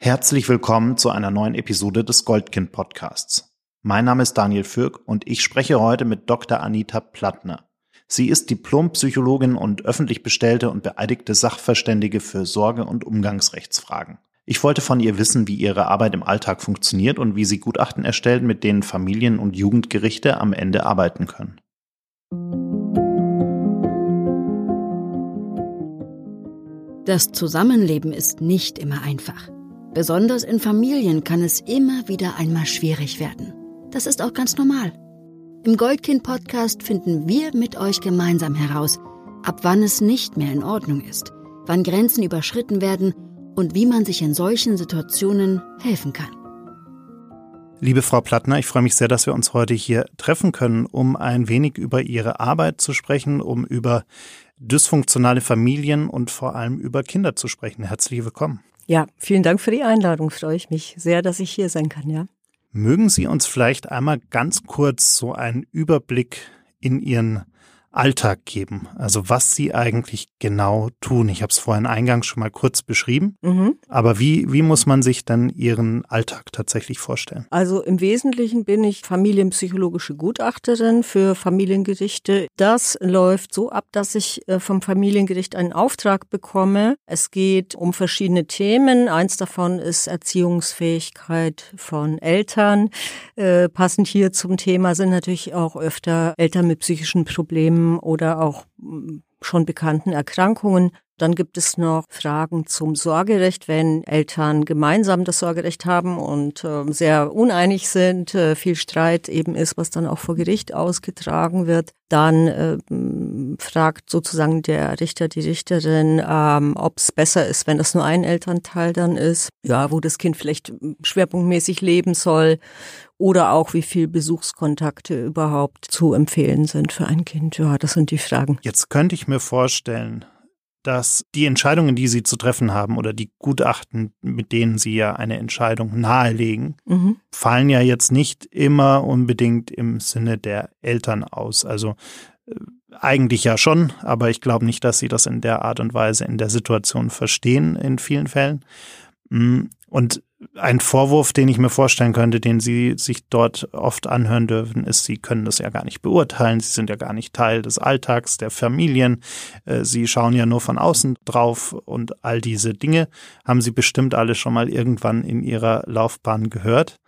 Herzlich willkommen zu einer neuen Episode des Goldkind Podcasts. Mein Name ist Daniel Fürk und ich spreche heute mit Dr. Anita Plattner. Sie ist Diplompsychologin und öffentlich bestellte und beeidigte Sachverständige für Sorge- und Umgangsrechtsfragen. Ich wollte von ihr wissen, wie ihre Arbeit im Alltag funktioniert und wie sie Gutachten erstellt, mit denen Familien- und Jugendgerichte am Ende arbeiten können. Das Zusammenleben ist nicht immer einfach. Besonders in Familien kann es immer wieder einmal schwierig werden. Das ist auch ganz normal. Im Goldkind-Podcast finden wir mit euch gemeinsam heraus, ab wann es nicht mehr in Ordnung ist, wann Grenzen überschritten werden und wie man sich in solchen Situationen helfen kann. Liebe Frau Plattner, ich freue mich sehr, dass wir uns heute hier treffen können, um ein wenig über Ihre Arbeit zu sprechen, um über dysfunktionale Familien und vor allem über Kinder zu sprechen. Herzlich willkommen. Ja, vielen Dank für die Einladung. Freue ich mich sehr, dass ich hier sein kann, ja. Mögen Sie uns vielleicht einmal ganz kurz so einen Überblick in Ihren Alltag geben? Also was Sie eigentlich genau tun. Ich habe es vorhin eingangs schon mal kurz beschrieben. Mhm. Aber wie, wie muss man sich dann Ihren Alltag tatsächlich vorstellen? Also im Wesentlichen bin ich familienpsychologische Gutachterin für Familiengerichte. Das läuft so ab, dass ich äh, vom Familiengericht einen Auftrag bekomme. Es geht um verschiedene Themen. Eins davon ist Erziehungsfähigkeit von Eltern. Äh, passend hier zum Thema sind natürlich auch öfter Eltern mit psychischen Problemen oder auch mm, schon bekannten Erkrankungen. Dann gibt es noch Fragen zum Sorgerecht, wenn Eltern gemeinsam das Sorgerecht haben und äh, sehr uneinig sind, äh, viel Streit eben ist, was dann auch vor Gericht ausgetragen wird. Dann äh, fragt sozusagen der Richter, die Richterin, ähm, ob es besser ist, wenn das nur ein Elternteil dann ist, ja, wo das Kind vielleicht schwerpunktmäßig leben soll oder auch wie viel Besuchskontakte überhaupt zu empfehlen sind für ein Kind. Ja, das sind die Fragen. Jetzt könnte ich mir vorstellen, dass die Entscheidungen, die Sie zu treffen haben oder die Gutachten, mit denen Sie ja eine Entscheidung nahelegen, mhm. fallen ja jetzt nicht immer unbedingt im Sinne der Eltern aus. Also äh, eigentlich ja schon, aber ich glaube nicht, dass Sie das in der Art und Weise in der Situation verstehen in vielen Fällen. Mm, und ein Vorwurf, den ich mir vorstellen könnte, den Sie sich dort oft anhören dürfen, ist, Sie können das ja gar nicht beurteilen. Sie sind ja gar nicht Teil des Alltags der Familien. Äh, Sie schauen ja nur von außen drauf und all diese Dinge haben Sie bestimmt alle schon mal irgendwann in Ihrer Laufbahn gehört.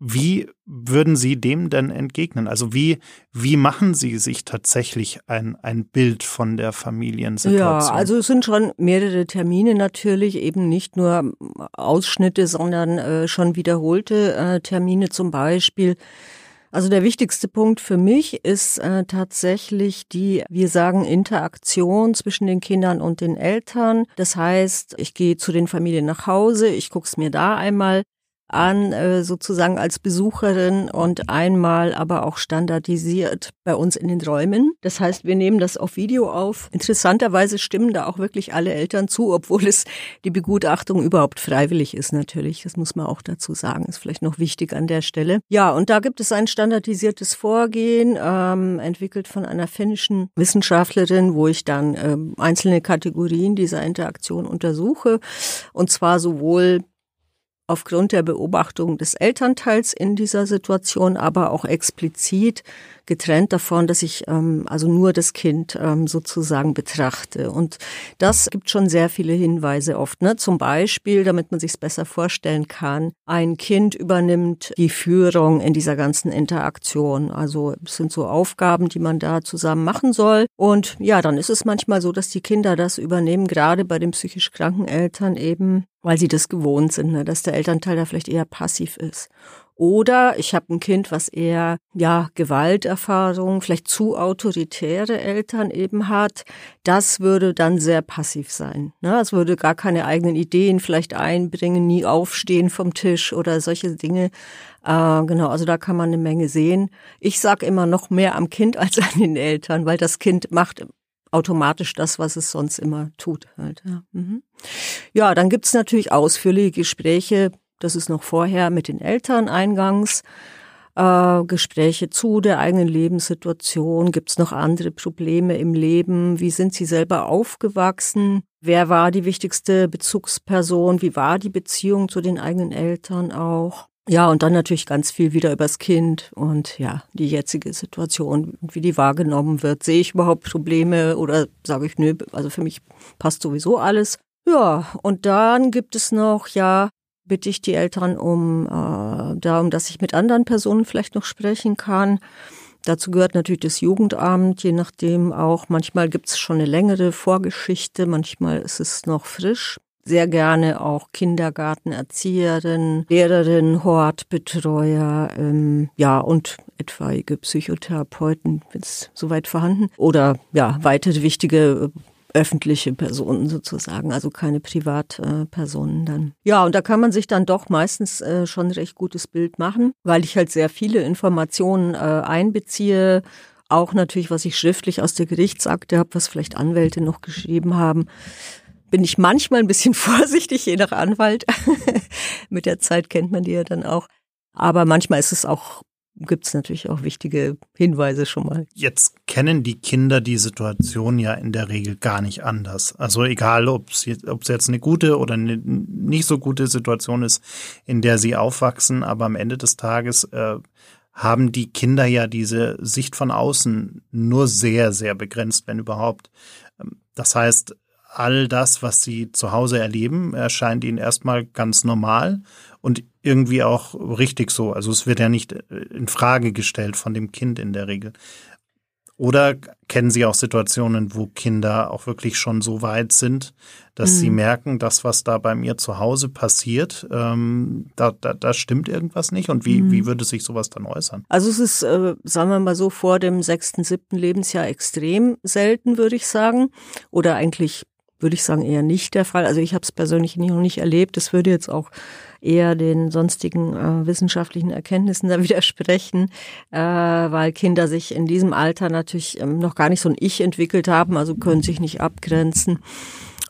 Wie würden Sie dem denn entgegnen? Also wie, wie machen Sie sich tatsächlich ein, ein Bild von der Familiensituation? Ja, also es sind schon mehrere Termine natürlich, eben nicht nur Ausschnitte, sondern äh, schon wiederholte äh, Termine zum Beispiel. Also der wichtigste Punkt für mich ist äh, tatsächlich die, wir sagen, Interaktion zwischen den Kindern und den Eltern. Das heißt, ich gehe zu den Familien nach Hause, ich gucke es mir da einmal an, äh, sozusagen als Besucherin und einmal aber auch standardisiert bei uns in den Räumen. Das heißt, wir nehmen das auf Video auf. Interessanterweise stimmen da auch wirklich alle Eltern zu, obwohl es die Begutachtung überhaupt freiwillig ist natürlich. Das muss man auch dazu sagen, ist vielleicht noch wichtig an der Stelle. Ja, und da gibt es ein standardisiertes Vorgehen, ähm, entwickelt von einer finnischen Wissenschaftlerin, wo ich dann ähm, einzelne Kategorien dieser Interaktion untersuche. Und zwar sowohl aufgrund der Beobachtung des Elternteils in dieser Situation, aber auch explizit getrennt davon, dass ich ähm, also nur das Kind ähm, sozusagen betrachte. Und das gibt schon sehr viele Hinweise oft. Ne? Zum Beispiel, damit man sich es besser vorstellen kann, ein Kind übernimmt die Führung in dieser ganzen Interaktion. Also es sind so Aufgaben, die man da zusammen machen soll. Und ja, dann ist es manchmal so, dass die Kinder das übernehmen, gerade bei den psychisch kranken Eltern eben, weil sie das gewohnt sind, ne? dass der Elternteil da vielleicht eher passiv ist. Oder ich habe ein Kind, was eher ja Gewalterfahrung, vielleicht zu autoritäre Eltern eben hat. Das würde dann sehr passiv sein. Ne? Es würde gar keine eigenen Ideen vielleicht einbringen, nie aufstehen vom Tisch oder solche Dinge. Äh, genau, also da kann man eine Menge sehen. Ich sag immer noch mehr am Kind als an den Eltern, weil das Kind macht automatisch das, was es sonst immer tut. Halt, ja. Mhm. ja, dann gibt's natürlich ausführliche Gespräche das ist noch vorher mit den Eltern eingangs. äh, Gespräche zu der eigenen Lebenssituation. Gibt es noch andere Probleme im Leben? Wie sind Sie selber aufgewachsen? Wer war die wichtigste Bezugsperson? Wie war die Beziehung zu den eigenen Eltern auch? Ja, und dann natürlich ganz viel wieder übers Kind und ja, die jetzige Situation, wie die wahrgenommen wird. Sehe ich überhaupt Probleme oder sage ich, nö, also für mich passt sowieso alles. Ja, und dann gibt es noch, ja, bitte ich die Eltern um äh, darum, dass ich mit anderen Personen vielleicht noch sprechen kann. Dazu gehört natürlich das Jugendamt, je nachdem auch. Manchmal gibt es schon eine längere Vorgeschichte, manchmal ist es noch frisch sehr gerne auch Kindergartenerzieherin, Lehrerin, Hortbetreuer, ähm, ja und etwaige Psychotherapeuten, wenn es soweit vorhanden, oder ja weitere wichtige äh, öffentliche Personen sozusagen, also keine Privatpersonen dann. Ja, und da kann man sich dann doch meistens äh, schon recht gutes Bild machen, weil ich halt sehr viele Informationen äh, einbeziehe, auch natürlich, was ich schriftlich aus der Gerichtsakte habe, was vielleicht Anwälte noch geschrieben haben bin ich manchmal ein bisschen vorsichtig, je nach Anwalt. Mit der Zeit kennt man die ja dann auch. Aber manchmal ist es auch, gibt es natürlich auch wichtige Hinweise schon mal. Jetzt kennen die Kinder die Situation ja in der Regel gar nicht anders. Also egal, ob es jetzt, eine gute oder eine nicht so gute Situation ist, in der sie aufwachsen, aber am Ende des Tages äh, haben die Kinder ja diese Sicht von außen nur sehr, sehr begrenzt, wenn überhaupt. Ähm, das heißt, all das, was sie zu Hause erleben, erscheint ihnen erstmal ganz normal und irgendwie auch richtig so. Also es wird ja nicht äh, in Frage gestellt von dem Kind in der Regel. Oder kennen Sie auch Situationen, wo Kinder auch wirklich schon so weit sind, dass mhm. sie merken, das, was da bei mir zu Hause passiert, ähm, da, da, da stimmt irgendwas nicht? Und wie, mhm. wie würde sich sowas dann äußern? Also es ist, äh, sagen wir mal so, vor dem sechsten, siebten Lebensjahr extrem selten, würde ich sagen. Oder eigentlich würde ich sagen, eher nicht der Fall. Also ich habe es persönlich noch nicht erlebt. Das würde jetzt auch eher den sonstigen äh, wissenschaftlichen Erkenntnissen da widersprechen, äh, weil Kinder sich in diesem Alter natürlich ähm, noch gar nicht so ein Ich entwickelt haben, also können sich nicht abgrenzen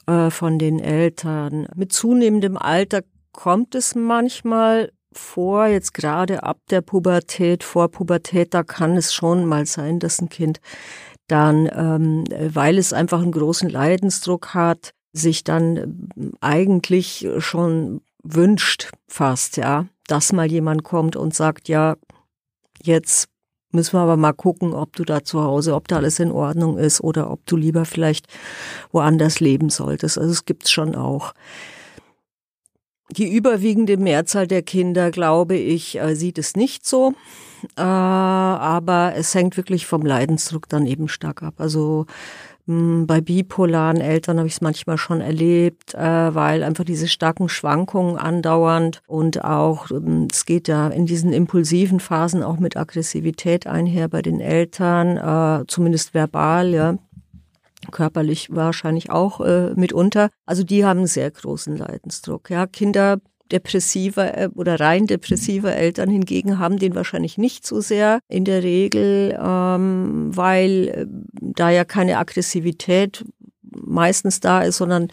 äh, von den Eltern. Mit zunehmendem Alter kommt es manchmal vor, jetzt gerade ab der Pubertät, vor Pubertät, da kann es schon mal sein, dass ein Kind dann, ähm, weil es einfach einen großen Leidensdruck hat, sich dann ähm, eigentlich schon wünscht fast, ja, dass mal jemand kommt und sagt, ja, jetzt müssen wir aber mal gucken, ob du da zu Hause, ob da alles in Ordnung ist oder ob du lieber vielleicht woanders leben solltest. Also es gibt's schon auch. Die überwiegende Mehrzahl der Kinder, glaube ich, äh, sieht es nicht so. Äh, aber es hängt wirklich vom Leidensdruck dann eben stark ab. Also hm, bei bipolaren Eltern habe ich es manchmal schon erlebt, äh, weil einfach diese starken Schwankungen andauernd und auch, ähm, es geht ja in diesen impulsiven Phasen auch mit Aggressivität einher bei den Eltern, äh, zumindest verbal, ja körperlich wahrscheinlich auch äh, mitunter. Also die haben sehr großen Leidensdruck. Ja, Kinder depressiver äh, oder rein depressiver Eltern hingegen haben den wahrscheinlich nicht so sehr in der Regel, ähm, weil äh, da ja keine Aggressivität meistens da ist, sondern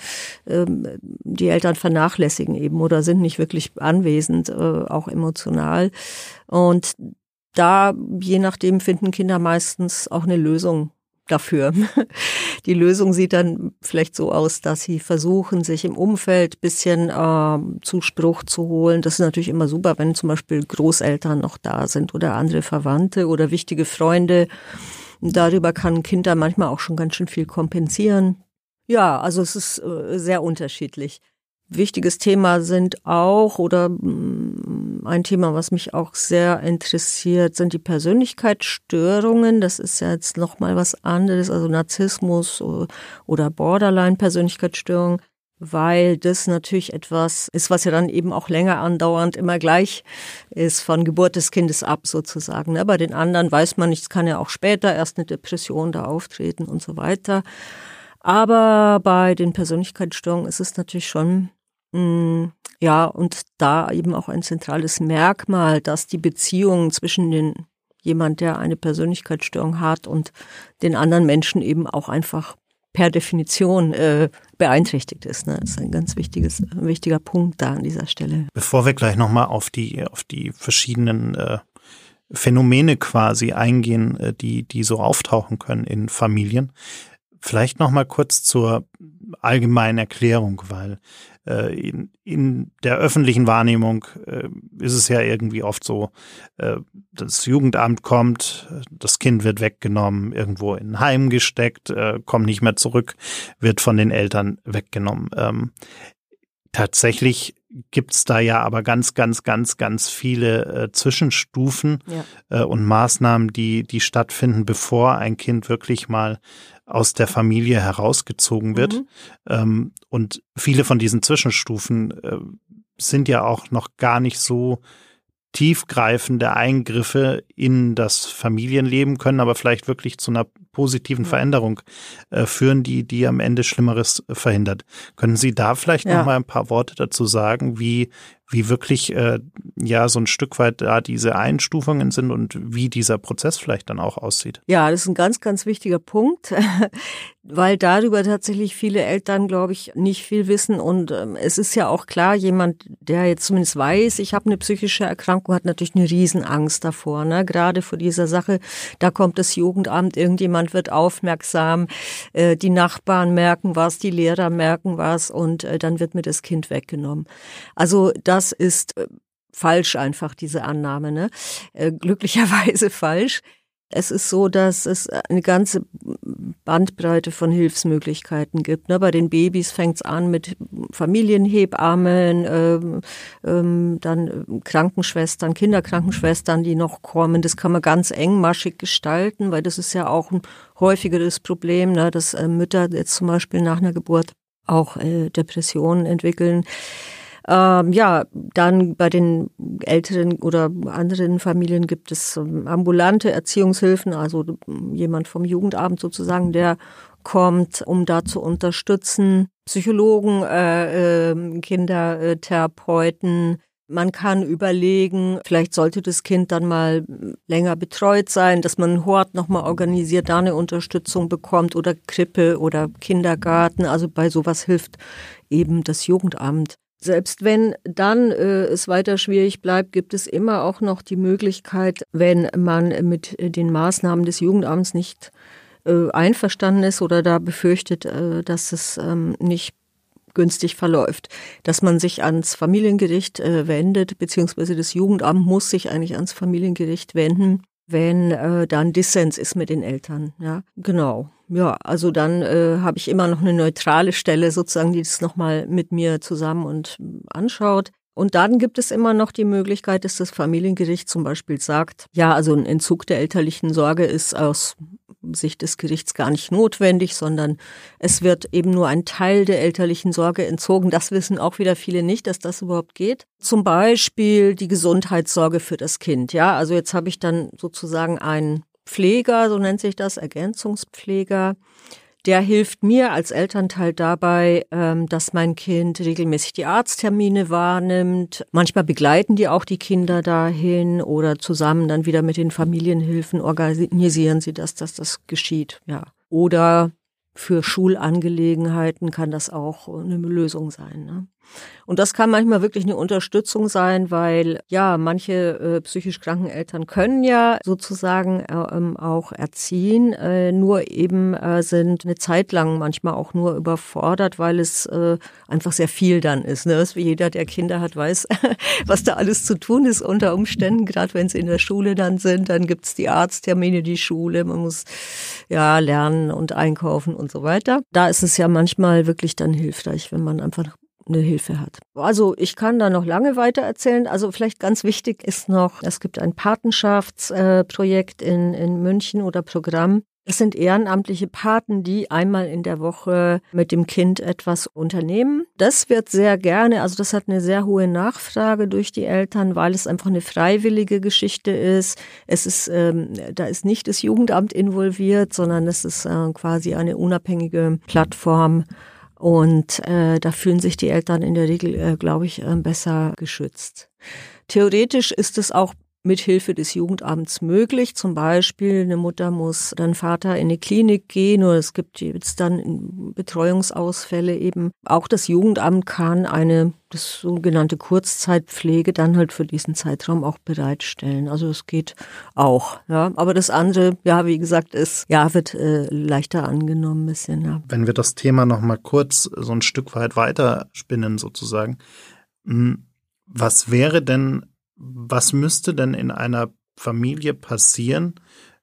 ähm, die Eltern vernachlässigen eben oder sind nicht wirklich anwesend, äh, auch emotional. Und da, je nachdem, finden Kinder meistens auch eine Lösung dafür. Die Lösung sieht dann vielleicht so aus, dass sie versuchen, sich im Umfeld bisschen äh, Zuspruch zu holen. Das ist natürlich immer super, wenn zum Beispiel Großeltern noch da sind oder andere Verwandte oder wichtige Freunde. Darüber kann ein Kind dann manchmal auch schon ganz schön viel kompensieren. Ja, also es ist äh, sehr unterschiedlich. Wichtiges Thema sind auch oder mm, ein Thema, was mich auch sehr interessiert, sind die Persönlichkeitsstörungen. Das ist ja jetzt noch mal was anderes, also Narzissmus oder Borderline-Persönlichkeitsstörung, weil das natürlich etwas ist, was ja dann eben auch länger andauernd immer gleich ist von Geburt des Kindes ab sozusagen. Ne? Bei den anderen weiß man nicht, es kann ja auch später erst eine Depression da auftreten und so weiter. Aber bei den Persönlichkeitsstörungen ist es natürlich schon ja, und da eben auch ein zentrales Merkmal, dass die Beziehung zwischen den jemand, der eine Persönlichkeitsstörung hat und den anderen Menschen eben auch einfach per Definition äh, beeinträchtigt ist. Ne? Das ist ein ganz wichtiges, wichtiger Punkt da an dieser Stelle. Bevor wir gleich nochmal auf die, auf die verschiedenen äh, Phänomene quasi eingehen, äh, die, die so auftauchen können in Familien. Vielleicht noch mal kurz zur allgemeinen Erklärung, weil äh, in, in der öffentlichen Wahrnehmung äh, ist es ja irgendwie oft so, äh, das Jugendamt kommt, das Kind wird weggenommen, irgendwo in ein Heim gesteckt, äh, kommt nicht mehr zurück, wird von den Eltern weggenommen. Ähm, tatsächlich gibt's da ja aber ganz, ganz, ganz, ganz viele äh, Zwischenstufen ja. äh, und Maßnahmen, die, die stattfinden, bevor ein Kind wirklich mal aus der Familie herausgezogen wird. Mhm. Ähm, und viele von diesen Zwischenstufen äh, sind ja auch noch gar nicht so tiefgreifende Eingriffe in das Familienleben, können aber vielleicht wirklich zu einer positiven Veränderung äh, führen, die, die am Ende Schlimmeres verhindert. Können Sie da vielleicht ja. noch mal ein paar Worte dazu sagen, wie, wie wirklich äh, ja so ein Stück weit da diese Einstufungen sind und wie dieser Prozess vielleicht dann auch aussieht. Ja, das ist ein ganz, ganz wichtiger Punkt, weil darüber tatsächlich viele Eltern, glaube ich, nicht viel wissen. Und ähm, es ist ja auch klar, jemand, der jetzt zumindest weiß, ich habe eine psychische Erkrankung, hat natürlich eine Riesenangst davor. Ne? Gerade vor dieser Sache, da kommt das Jugendamt, irgendjemand wird aufmerksam, äh, die Nachbarn merken was, die Lehrer merken was und äh, dann wird mir das Kind weggenommen. Also das das ist äh, falsch einfach, diese Annahme. Ne? Äh, glücklicherweise falsch. Es ist so, dass es eine ganze Bandbreite von Hilfsmöglichkeiten gibt. Ne? Bei den Babys fängt es an mit Familienhebammen, ähm, ähm, dann Krankenschwestern, Kinderkrankenschwestern, die noch kommen. Das kann man ganz engmaschig gestalten, weil das ist ja auch ein häufigeres Problem, ne? dass äh, Mütter jetzt zum Beispiel nach einer Geburt auch äh, Depressionen entwickeln. Ähm, ja, dann bei den älteren oder anderen Familien gibt es ähm, ambulante Erziehungshilfen, also jemand vom Jugendamt sozusagen, der kommt, um da zu unterstützen. Psychologen, äh, äh, Kindertherapeuten. Man kann überlegen, vielleicht sollte das Kind dann mal länger betreut sein, dass man einen Hort nochmal organisiert, da eine Unterstützung bekommt oder Krippe oder Kindergarten. Also bei sowas hilft eben das Jugendamt. Selbst wenn dann äh, es weiter schwierig bleibt, gibt es immer auch noch die Möglichkeit, wenn man mit den Maßnahmen des Jugendamts nicht äh, einverstanden ist oder da befürchtet, äh, dass es ähm, nicht günstig verläuft, dass man sich ans Familiengericht äh, wendet, beziehungsweise das Jugendamt muss sich eigentlich ans Familiengericht wenden, wenn äh, dann Dissens ist mit den Eltern. Ja, genau. Ja, also dann äh, habe ich immer noch eine neutrale Stelle sozusagen, die das nochmal mit mir zusammen und anschaut. Und dann gibt es immer noch die Möglichkeit, dass das Familiengericht zum Beispiel sagt, ja, also ein Entzug der elterlichen Sorge ist aus Sicht des Gerichts gar nicht notwendig, sondern es wird eben nur ein Teil der elterlichen Sorge entzogen. Das wissen auch wieder viele nicht, dass das überhaupt geht. Zum Beispiel die Gesundheitssorge für das Kind. Ja, also jetzt habe ich dann sozusagen einen Pfleger, so nennt sich das, Ergänzungspfleger, der hilft mir als Elternteil dabei, ähm, dass mein Kind regelmäßig die Arzttermine wahrnimmt. Manchmal begleiten die auch die Kinder dahin oder zusammen dann wieder mit den Familienhilfen organisieren sie das, dass das geschieht. Ja. Oder für Schulangelegenheiten kann das auch eine Lösung sein. Ne? Und das kann manchmal wirklich eine Unterstützung sein, weil ja, manche äh, psychisch kranken Eltern können ja sozusagen äh, ähm, auch erziehen, äh, nur eben äh, sind eine Zeit lang manchmal auch nur überfordert, weil es äh, einfach sehr viel dann ist. Ne? Wie jeder, der Kinder hat, weiß, was da alles zu tun ist unter Umständen, gerade wenn sie in der Schule dann sind, dann gibt's die Arzttermine, die Schule, man muss ja lernen und einkaufen und so weiter. Da ist es ja manchmal wirklich dann hilfreich, wenn man einfach eine Hilfe hat. Also ich kann da noch lange weiter erzählen. Also vielleicht ganz wichtig ist noch, es gibt ein Patenschaftsprojekt in, in München oder Programm. Es sind ehrenamtliche Paten, die einmal in der Woche mit dem Kind etwas unternehmen. Das wird sehr gerne, also das hat eine sehr hohe Nachfrage durch die Eltern, weil es einfach eine freiwillige Geschichte ist. Es ist, ähm, da ist nicht das Jugendamt involviert, sondern es ist äh, quasi eine unabhängige Plattform und äh, da fühlen sich die Eltern in der Regel, äh, glaube ich, äh, besser geschützt. Theoretisch ist es auch mithilfe des Jugendamts möglich. Zum Beispiel eine Mutter muss dann Vater in eine Klinik gehen oder es gibt jetzt dann Betreuungsausfälle eben. Auch das Jugendamt kann eine das sogenannte Kurzzeitpflege dann halt für diesen Zeitraum auch bereitstellen. Also es geht auch, ja. Aber das andere, ja, wie gesagt, ist, ja, wird äh, leichter angenommen ein bisschen, ja. Wenn wir das Thema nochmal kurz so ein Stück weit weiter spinnen sozusagen, hm, was wäre denn was müsste denn in einer Familie passieren,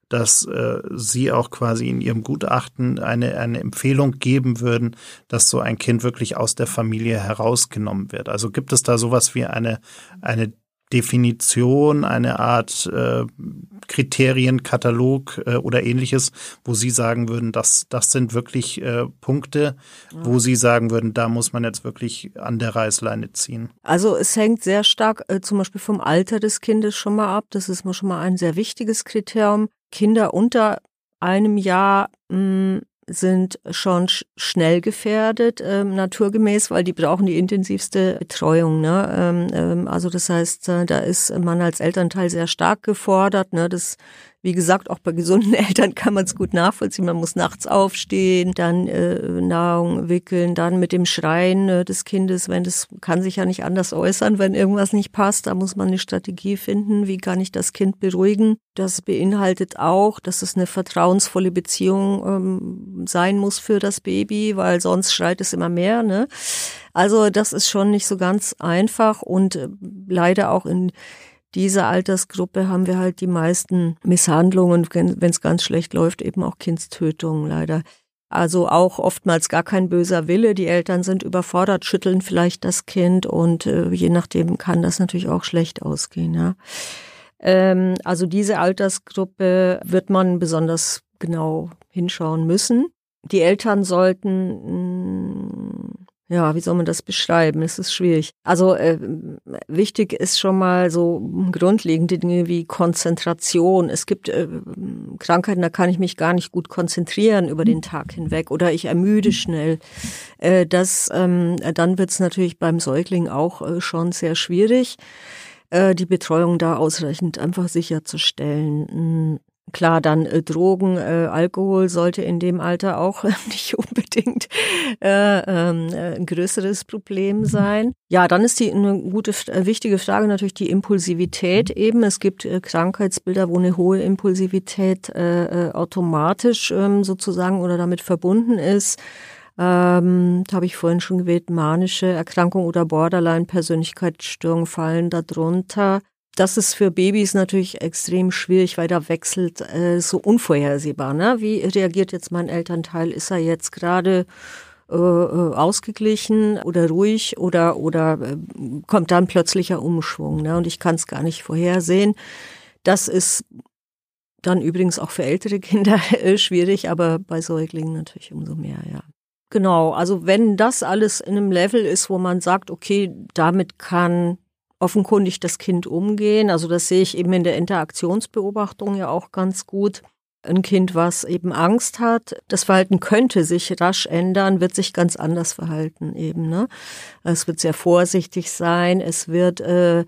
dass äh, Sie auch quasi in Ihrem Gutachten eine, eine Empfehlung geben würden, dass so ein Kind wirklich aus der Familie herausgenommen wird? Also gibt es da sowas wie eine, eine Definition, eine Art äh, Kriterienkatalog äh, oder ähnliches, wo Sie sagen würden, das, das sind wirklich äh, Punkte, ja. wo Sie sagen würden, da muss man jetzt wirklich an der Reißleine ziehen? Also es hängt sehr stark äh, zum Beispiel vom Alter des Kindes schon mal ab. Das ist schon mal ein sehr wichtiges Kriterium. Kinder unter einem Jahr mh, sind schon schnell gefährdet, ähm, naturgemäß, weil die brauchen die intensivste Betreuung. Ne? Ähm, ähm, also das heißt, äh, da ist man als Elternteil sehr stark gefordert. Ne? Das wie gesagt, auch bei gesunden Eltern kann man es gut nachvollziehen. Man muss nachts aufstehen, dann äh, Nahrung wickeln, dann mit dem Schreien äh, des Kindes, wenn das kann sich ja nicht anders äußern, wenn irgendwas nicht passt. Da muss man eine Strategie finden, wie kann ich das Kind beruhigen. Das beinhaltet auch, dass es eine vertrauensvolle Beziehung ähm, sein muss für das Baby, weil sonst schreit es immer mehr. Ne? Also das ist schon nicht so ganz einfach und äh, leider auch in dieser Altersgruppe haben wir halt die meisten Misshandlungen, wenn es ganz schlecht läuft, eben auch Kindstötungen leider. Also auch oftmals gar kein böser Wille. Die Eltern sind überfordert, schütteln vielleicht das Kind und äh, je nachdem kann das natürlich auch schlecht ausgehen. Ja. Ähm, also diese Altersgruppe wird man besonders genau hinschauen müssen. Die Eltern sollten ja, wie soll man das beschreiben? Es ist schwierig. Also äh, wichtig ist schon mal so grundlegende Dinge wie Konzentration. Es gibt äh, Krankheiten, da kann ich mich gar nicht gut konzentrieren über den Tag hinweg oder ich ermüde schnell. Äh, das, ähm, dann wird es natürlich beim Säugling auch äh, schon sehr schwierig, äh, die Betreuung da ausreichend einfach sicherzustellen. Klar, dann äh, Drogen, äh, Alkohol sollte in dem Alter auch äh, nicht unbedingt äh, ähm, äh, ein größeres Problem sein. Ja, dann ist die eine gute, äh, wichtige Frage natürlich die Impulsivität eben. Es gibt äh, Krankheitsbilder, wo eine hohe Impulsivität äh, äh, automatisch ähm, sozusagen oder damit verbunden ist. Ähm, da habe ich vorhin schon gewählt, manische Erkrankung oder Borderline-Persönlichkeitsstörung fallen darunter das ist für Babys natürlich extrem schwierig, weil da wechselt äh, so unvorhersehbar. Ne? Wie reagiert jetzt mein Elternteil? Ist er jetzt gerade äh, äh ausgeglichen oder ruhig oder oder äh, kommt dann plötzlicher Umschwung? Ne? Und ich kann es gar nicht vorhersehen. Das ist dann übrigens auch für ältere Kinder äh, schwierig, aber bei Säuglingen natürlich umso mehr, ja. Genau, also wenn das alles in einem Level ist, wo man sagt, okay, damit kann offenkundig das Kind umgehen. Also das sehe ich eben in der Interaktionsbeobachtung ja auch ganz gut. Ein Kind, was eben Angst hat, das Verhalten könnte sich rasch ändern, wird sich ganz anders verhalten eben. Ne? Es wird sehr vorsichtig sein, es wird äh,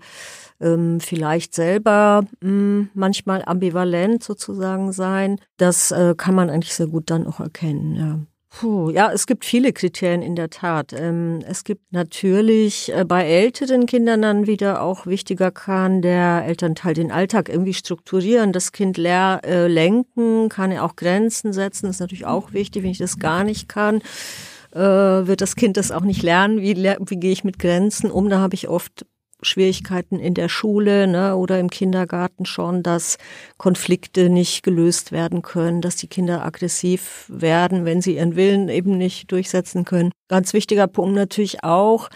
ähm, vielleicht selber mh, hm, manchmal ambivalent sozusagen sein. Das äh, kann man eigentlich sehr gut dann auch erkennen. Ja. Puh, ja, es gibt viele Kriterien in der Tat. Ähm, es gibt natürlich äh, bei älteren Kindern dann wieder auch wichtiger kann der Elternteil den Alltag irgendwie strukturieren, das Kind leer, äh, lenken, kann er auch Grenzen setzen, ist natürlich auch wichtig. Wenn ich das gar nicht kann, äh, wird das Kind das auch nicht lernen. Wie, wie gehe ich mit Grenzen um? Da habe ich oft Schwierigkeiten in der Schule ne, oder im Kindergarten schon, dass Konflikte nicht gelöst werden können, dass die Kinder aggressiv werden, wenn sie ihren Willen eben nicht durchsetzen können. Ganz wichtiger Punkt natürlich auch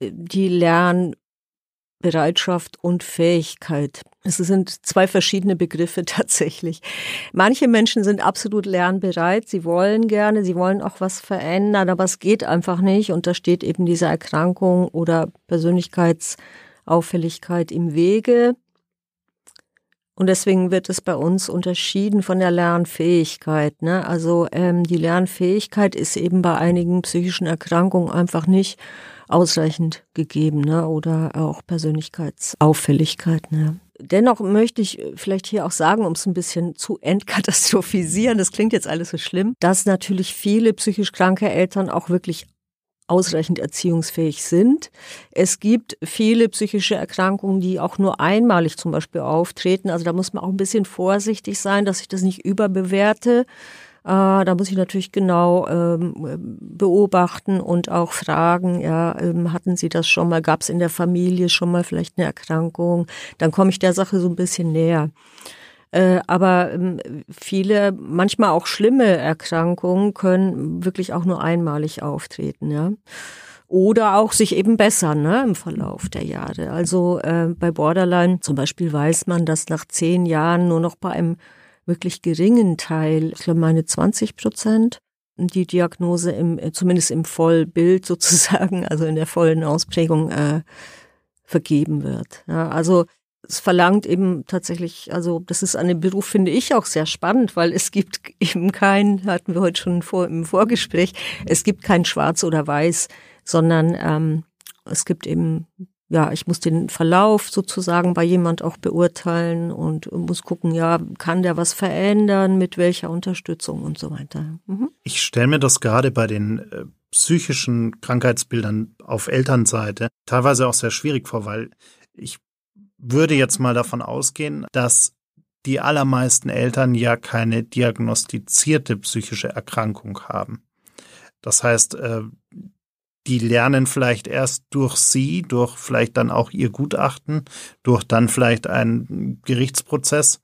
äh, die Lernbereitschaft und Fähigkeit. Es sind zwei verschiedene Begriffe tatsächlich. Manche Menschen sind absolut lernbereit, sie wollen gerne, sie wollen auch was verändern, aber es geht einfach nicht und da steht eben diese Erkrankung oder Persönlichkeits Auffälligkeit im Wege. Und deswegen wird es bei uns unterschieden von der Lernfähigkeit. Ne? Also ähm, die Lernfähigkeit ist eben bei einigen psychischen Erkrankungen einfach nicht ausreichend gegeben ne? oder auch Persönlichkeitsauffälligkeit. Ne? dennoch möchte ich vielleicht hier auch sagen, um es ein bisschen zu entkatastrophisieren, das klingt jetzt alles so schlimm, dass natürlich viele psychisch kranke Eltern auch wirklich ausreichend erziehungsfähig sind. Es gibt viele psychische Erkrankungen, die auch nur einmalig zum Beispiel auftreten. Also da muss man auch ein bisschen vorsichtig sein, dass ich das nicht überbewerte. Äh, da muss ich natürlich genau ähm, beobachten und auch fragen, ja, ähm, hatten Sie das schon mal, gab es in der Familie schon mal vielleicht eine Erkrankung? Dann komme ich der Sache so ein bisschen näher. Äh, aber ähm, viele, manchmal auch schlimme Erkrankungen können wirklich auch nur einmalig auftreten, ja. Oder auch sich eben bessern ne, im Verlauf der Jahre. Also äh, bei Borderline zum Beispiel weiß man, dass nach zehn Jahren nur noch bei einem wirklich geringen Teil, ich glaube meine 20 Prozent, die Diagnose im, zumindest im Vollbild sozusagen, also in der vollen Ausprägung äh, vergeben wird. Ja, also es verlangt eben tatsächlich, also das ist an dem Beruf, finde ich, auch sehr spannend, weil es gibt eben kein, hatten wir heute schon vor, im Vorgespräch, es gibt kein Schwarz oder Weiß, sondern ähm, es gibt eben ja, ich muss den Verlauf sozusagen bei jemand auch beurteilen und muss gucken, ja, kann der was verändern, mit welcher Unterstützung und so weiter. Mhm. Ich stelle mir das gerade bei den äh, psychischen Krankheitsbildern auf Elternseite teilweise auch sehr schwierig vor, weil ich würde jetzt mal davon ausgehen, dass die allermeisten Eltern ja keine diagnostizierte psychische Erkrankung haben. Das heißt, äh, die lernen vielleicht erst durch sie, durch vielleicht dann auch ihr Gutachten, durch dann vielleicht einen Gerichtsprozess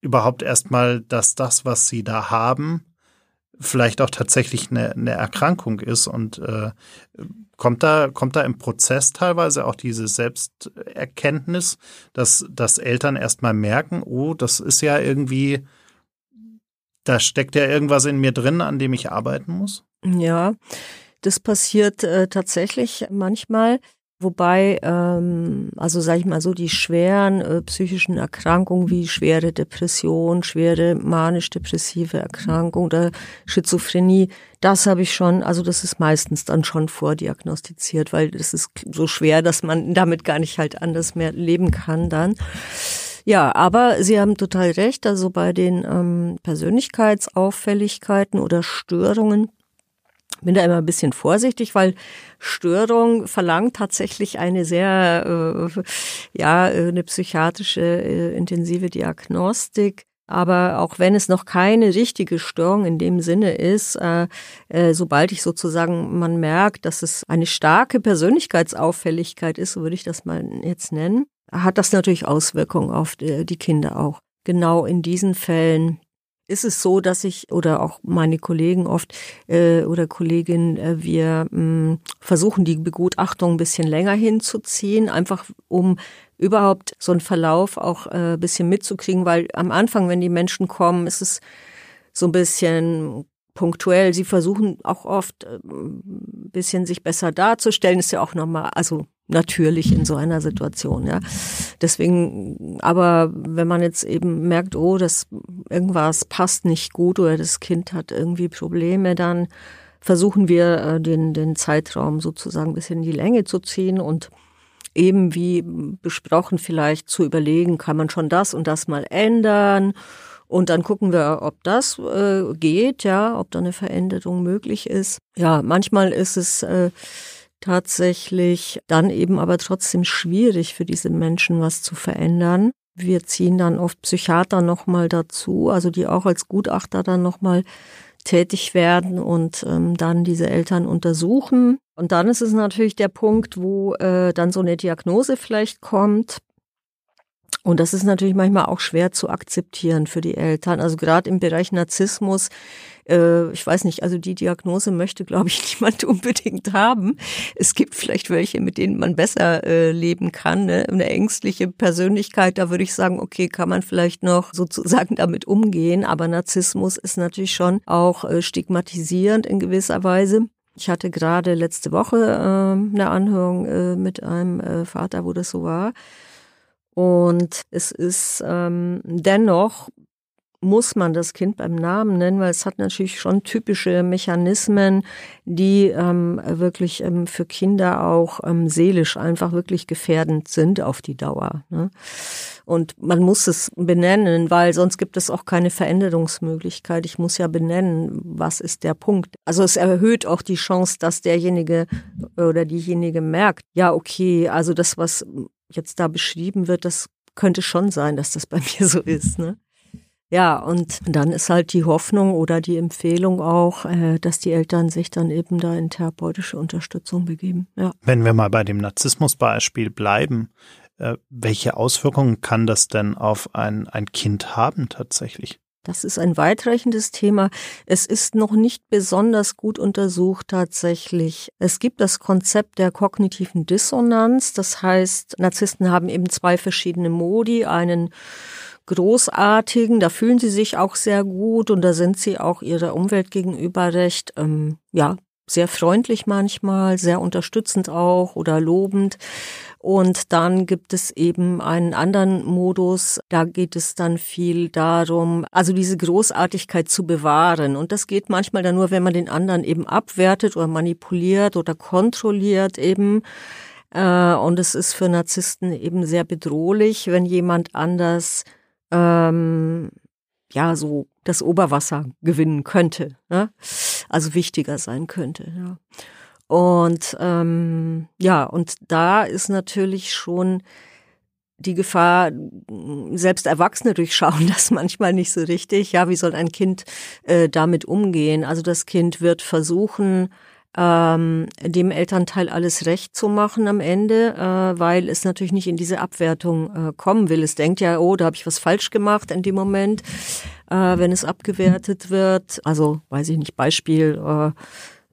überhaupt erstmal, dass das, was sie da haben, vielleicht auch tatsächlich eine, eine Erkrankung ist und äh, kommt da kommt da im Prozess teilweise auch diese Selbsterkenntnis, dass dass Eltern erstmal merken, oh, das ist ja irgendwie da steckt ja irgendwas in mir drin, an dem ich arbeiten muss. Ja, das passiert äh, tatsächlich manchmal. Wobei, ähm, also sage ich mal so, die schweren äh, psychischen Erkrankungen wie schwere Depression, schwere manisch-depressive Erkrankung oder Schizophrenie, das habe ich schon, also das ist meistens dann schon vordiagnostiziert, weil das ist so schwer, dass man damit gar nicht halt anders mehr leben kann dann. Ja, aber Sie haben total recht, also bei den ähm, Persönlichkeitsauffälligkeiten oder Störungen, bin da immer ein bisschen vorsichtig, weil Störung verlangt tatsächlich eine sehr, äh, ja, eine psychiatrische äh, intensive Diagnostik. Aber auch wenn es noch keine richtige Störung in dem Sinne ist, äh, äh, sobald ich sozusagen man merkt, dass es eine starke Persönlichkeitsauffälligkeit ist, so würde ich das mal jetzt nennen, hat das natürlich Auswirkungen auf die, die Kinder auch. Genau in diesen Fällen ist es so, dass ich oder auch meine Kollegen oft äh, oder Kolleginnen, äh, wir mh, mm, versuchen, die Begutachtung ein bisschen länger hinzuziehen, einfach um überhaupt so einen Verlauf auch äh, ein bisschen mitzukriegen, weil am Anfang, wenn die Menschen kommen, ist es so ein bisschen punktuell. Sie versuchen auch oft äh, ein bisschen sich besser darzustellen, ist ja auch nochmal, also natürlich in so einer Situation, ja. Deswegen, aber wenn man jetzt eben merkt, oh, das irgendwas passt nicht gut oder das Kind hat irgendwie Probleme, dann versuchen wir äh, den, den Zeitraum sozusagen ein bisschen in die Länge zu ziehen und eben wie besprochen vielleicht zu überlegen, kann man schon das und das mal ändern und dann gucken wir, ob das äh, geht, ja, ob da eine Veränderung möglich ist. Ja, manchmal ist es äh, tatsächlich dann eben aber trotzdem schwierig für diese Menschen was zu verändern. Wir ziehen dann oft Psychiater nochmal dazu, also die auch als Gutachter dann nochmal tätig werden und ähm, dann diese Eltern untersuchen. Und dann ist es natürlich der Punkt, wo äh, dann so eine Diagnose vielleicht kommt. Und das ist natürlich manchmal auch schwer zu akzeptieren für die Eltern. Also gerade im Bereich Narzissmus äh, ich weiß nicht, also die Diagnose möchte, glaube ich, niemand unbedingt haben. Es gibt vielleicht welche, mit denen man besser äh, leben kann. Ne? Eine ängstliche Persönlichkeit, da würde ich sagen, okay, kann man vielleicht noch sozusagen damit umgehen. Aber Narzissmus ist natürlich schon auch äh, stigmatisierend in gewisser Weise. Ich hatte gerade letzte Woche äh, eine Anhörung äh, mit einem äh, Vater, wo das so war. Und es ist ähm, dennoch muss man das Kind beim Namen nennen, weil es hat natürlich schon typische Mechanismen, die ähm, wirklich ähm, für Kinder auch ähm, seelisch einfach wirklich gefährdend sind auf die Dauer. Ne? Und man muss es benennen, weil sonst gibt es auch keine Veränderungsmöglichkeit. Ich muss ja benennen, was ist der Punkt. Also es erhöht auch die Chance, dass derjenige oder diejenige merkt, ja, okay, also das, was jetzt da beschrieben wird, das könnte schon sein, dass das bei mir so ist. Ne? Ja, und dann ist halt die Hoffnung oder die Empfehlung auch, äh, dass die Eltern sich dann eben da in therapeutische Unterstützung begeben. Ja. Wenn wir mal bei dem Narzissmusbeispiel bleiben, äh, welche Auswirkungen kann das denn auf ein, ein Kind haben tatsächlich? Das ist ein weitreichendes Thema. Es ist noch nicht besonders gut untersucht tatsächlich. Es gibt das Konzept der kognitiven Dissonanz. Das heißt, Narzissten haben eben zwei verschiedene Modi. Einen großartigen, da fühlen sie sich auch sehr gut und da sind sie auch ihrer Umwelt gegenüber recht, ähm, ja, sehr freundlich manchmal, sehr unterstützend auch oder lobend. Und dann gibt es eben einen anderen Modus, da geht es dann viel darum, also diese Großartigkeit zu bewahren. Und das geht manchmal dann nur, wenn man den anderen eben abwertet oder manipuliert oder kontrolliert eben. Äh, und es ist für Narzissten eben sehr bedrohlich, wenn jemand anders ähm, ja so das Oberwasser gewinnen könnte, ne? also wichtiger sein könnte. Ja. Und ähm, ja, und da ist natürlich schon die Gefahr, selbst Erwachsene durchschauen das manchmal nicht so richtig. Ja, wie soll ein Kind äh, damit umgehen? Also das Kind wird versuchen, ähm, dem Elternteil alles recht zu machen am Ende, äh, weil es natürlich nicht in diese Abwertung äh, kommen will. Es denkt ja, oh, da habe ich was falsch gemacht in dem Moment, äh, wenn es abgewertet wird. Also, weiß ich nicht, Beispiel, äh,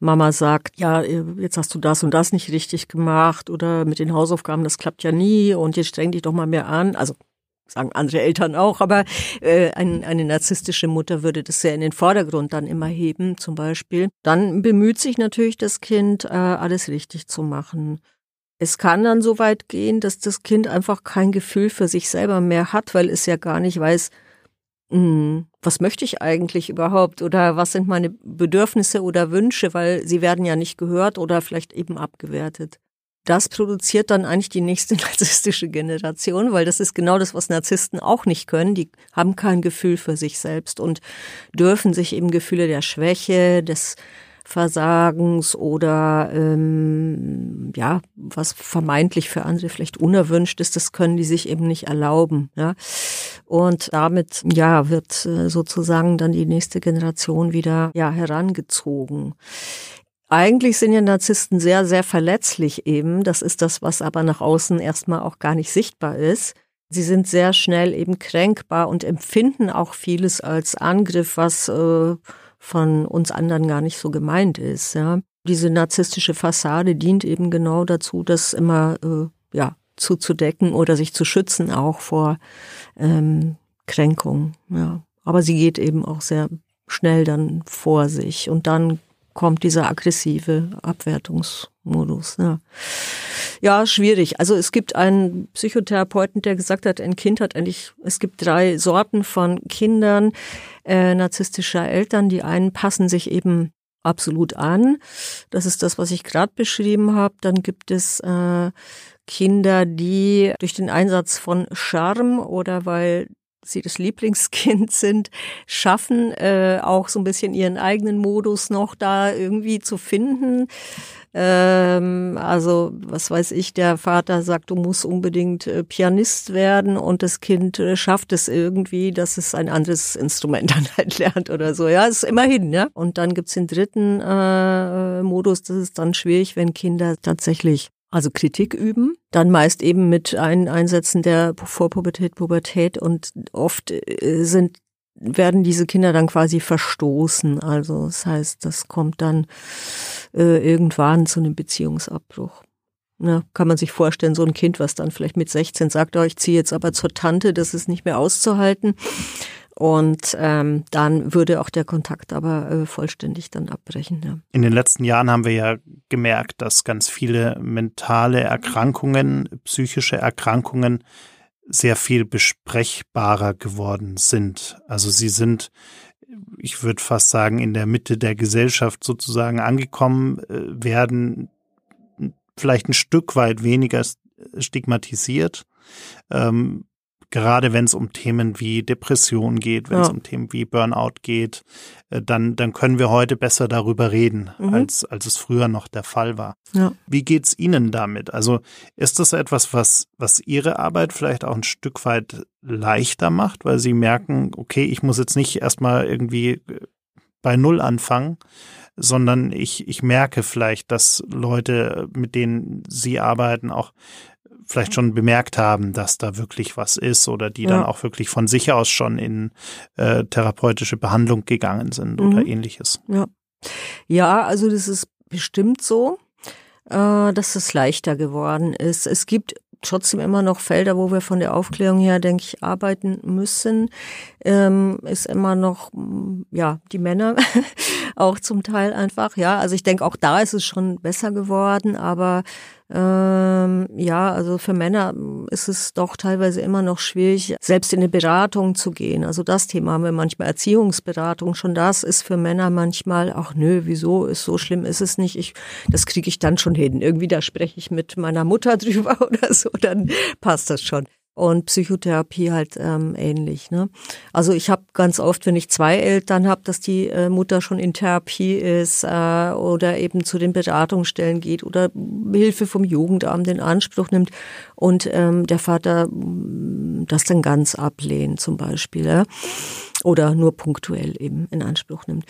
Mama sagt, ja, jetzt hast du das und das nicht richtig gemacht oder mit den Hausaufgaben, das klappt ja nie und jetzt streng dich doch mal mehr an. Also sagen andere Eltern auch, aber äh, ein, eine narzisstische Mutter würde das sehr in den Vordergrund dann immer heben, zum Beispiel. Dann bemüht sich natürlich das Kind, äh, alles richtig zu machen. Es kann dann so weit gehen, dass das Kind einfach kein Gefühl für sich selber mehr hat, weil es ja gar nicht weiß, was möchte ich eigentlich überhaupt oder was sind meine Bedürfnisse oder Wünsche, weil sie werden ja nicht gehört oder vielleicht eben abgewertet. Das produziert dann eigentlich die nächste narzisstische Generation, weil das ist genau das, was Narzissten auch nicht können. Die haben kein Gefühl für sich selbst und dürfen sich eben Gefühle der Schwäche, des Versagens oder ähm, ja, was vermeintlich für andere vielleicht unerwünscht ist, das können die sich eben nicht erlauben. Ja? Und damit ja wird äh, sozusagen dann die nächste Generation wieder ja herangezogen. Eigentlich sind ja Narzissten sehr, sehr verletzlich eben. Das ist das, was aber nach außen erstmal auch gar nicht sichtbar ist. Sie sind sehr schnell eben kränkbar und empfinden auch vieles als Angriff, was äh, von uns anderen gar nicht so gemeint ist. Ja. Diese narzisstische Fassade dient eben genau dazu, das immer äh, ja, zuzudecken oder sich zu schützen auch vor ähm, Kränkung. Ja. Aber sie geht eben auch sehr schnell dann vor sich und dann kommt dieser aggressive Abwertungsmodus. Ja. ja, schwierig. Also es gibt einen Psychotherapeuten, der gesagt hat, ein Kind hat eigentlich, es gibt drei Sorten von Kindern äh, narzisstischer Eltern. Die einen passen sich eben absolut an. Das ist das, was ich gerade beschrieben habe. Dann gibt es äh, Kinder, die durch den Einsatz von Charme oder weil sie das Lieblingskind sind, schaffen, äh, auch so ein bisschen ihren eigenen Modus noch da irgendwie zu finden. Ähm, also, was weiß ich, der Vater sagt, du musst unbedingt äh, Pianist werden und das Kind äh, schafft es irgendwie, dass es ein anderes Instrument dann halt lernt oder so. Ja, ist immerhin, ja. Und dann gibt's den dritten äh, Modus, das ist dann schwierig, wenn Kinder tatsächlich also Kritik üben, dann meist eben mit ein Einsätzen der Vorpubertät, Pubertät und oft äh, sind werden diese Kinder dann quasi verstoßen. Also das heißt, das kommt dann äh, irgendwann zu einem Beziehungsabbruch. Ja, kann man sich vorstellen, so ein Kind, was dann vielleicht mit 16 sagt, oh, ich ziehe jetzt aber zur Tante, das ist nicht mehr auszuhalten. Und ähm, dann würde auch der Kontakt aber äh, vollständig dann abbrechen. Ja. In den letzten Jahren haben wir ja gemerkt, dass ganz viele mentale Erkrankungen, psychische Erkrankungen sehr viel besprechbarer geworden sind. Also sie sind, ich würde fast sagen, in der Mitte der Gesellschaft sozusagen angekommen, äh, werden vielleicht ein Stück weit weniger stigmatisiert. Ähm, gerade wenn es um Themen wie Depression geht, wenn es ja. um Themen wie Burnout geht, äh, dann, dann können wir heute besser darüber reden, mhm. als, als es früher noch der Fall war. Ja. Wie geht's Ihnen damit? Also ist das etwas, was, was Ihre Arbeit vielleicht auch ein Stück weit leichter macht, weil Sie merken, okay, ich muss jetzt nicht erstmal irgendwie äh, bei Null anfangen, sondern ich, ich merke vielleicht, dass Leute, mit denen Sie arbeiten, auch vielleicht schon bemerkt haben, dass da wirklich was ist oder die ja. dann auch wirklich von sich aus schon in äh, therapeutische Behandlung gegangen sind mhm. oder ähnliches. Ja. ja, also das ist bestimmt so, äh, dass es leichter geworden ist. Es gibt trotzdem immer noch Felder, wo wir von der Aufklärung her, denke ich, arbeiten müssen. Ähm, ist immer noch, ja, die Männer auch zum Teil einfach, ja. Also ich denke, auch da ist es schon besser geworden, aber ähm, ja, also für Männer ist es doch teilweise immer noch schwierig, selbst in eine Beratung zu gehen. Also das Thema haben wir manchmal Erziehungsberatung. Schon das ist für Männer manchmal, ach nö, wieso ist so schlimm ist es nicht. Ich, das kriege ich dann schon hin. Irgendwie da spreche ich mit meiner Mutter drüber oder so, dann passt das schon und Psychotherapie halt ähm, ähnlich. Ne? Also ich habe ganz oft, wenn ich zwei Eltern habe, dass die äh, Mutter schon in Therapie ist äh, oder eben zu den Beratungsstellen geht oder Hilfe vom Jugendamt in Anspruch nimmt und ähm, der Vater mm, das dann ganz ablehnt zum Beispiel. Ja? Oder nur punktuell eben in Anspruch nimmt.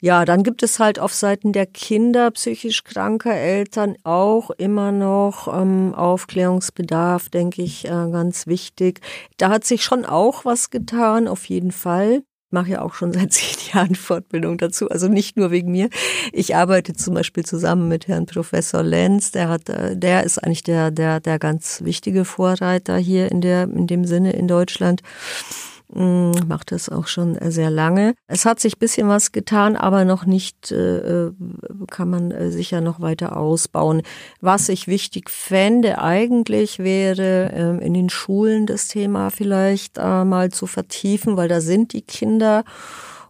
Ja, dann gibt es halt auf Seiten der Kinder psychisch kranker Eltern auch immer noch ähm, Aufklärungsbedarf, denke ich, äh, ganz wichtig. Da hat sich schon auch was getan, auf jeden Fall mache ja auch schon seit zehn Jahren Fortbildung dazu, also nicht nur wegen mir. Ich arbeite zum Beispiel zusammen mit Herrn Professor Lenz, der hat, äh, der ist eigentlich der, der, der ganz wichtige Vorreiter hier in der, in dem Sinne in Deutschland. Mm, macht es auch schon sehr lange. Es hat sich bisschen was getan, aber noch nicht, äh, äh, kann man äh, sicher noch weiter ausbauen. Was ich wichtig fände eigentlich wäre, ähm, in den Schulen das Thema vielleicht mal zu vertiefen, weil da sind die Kinder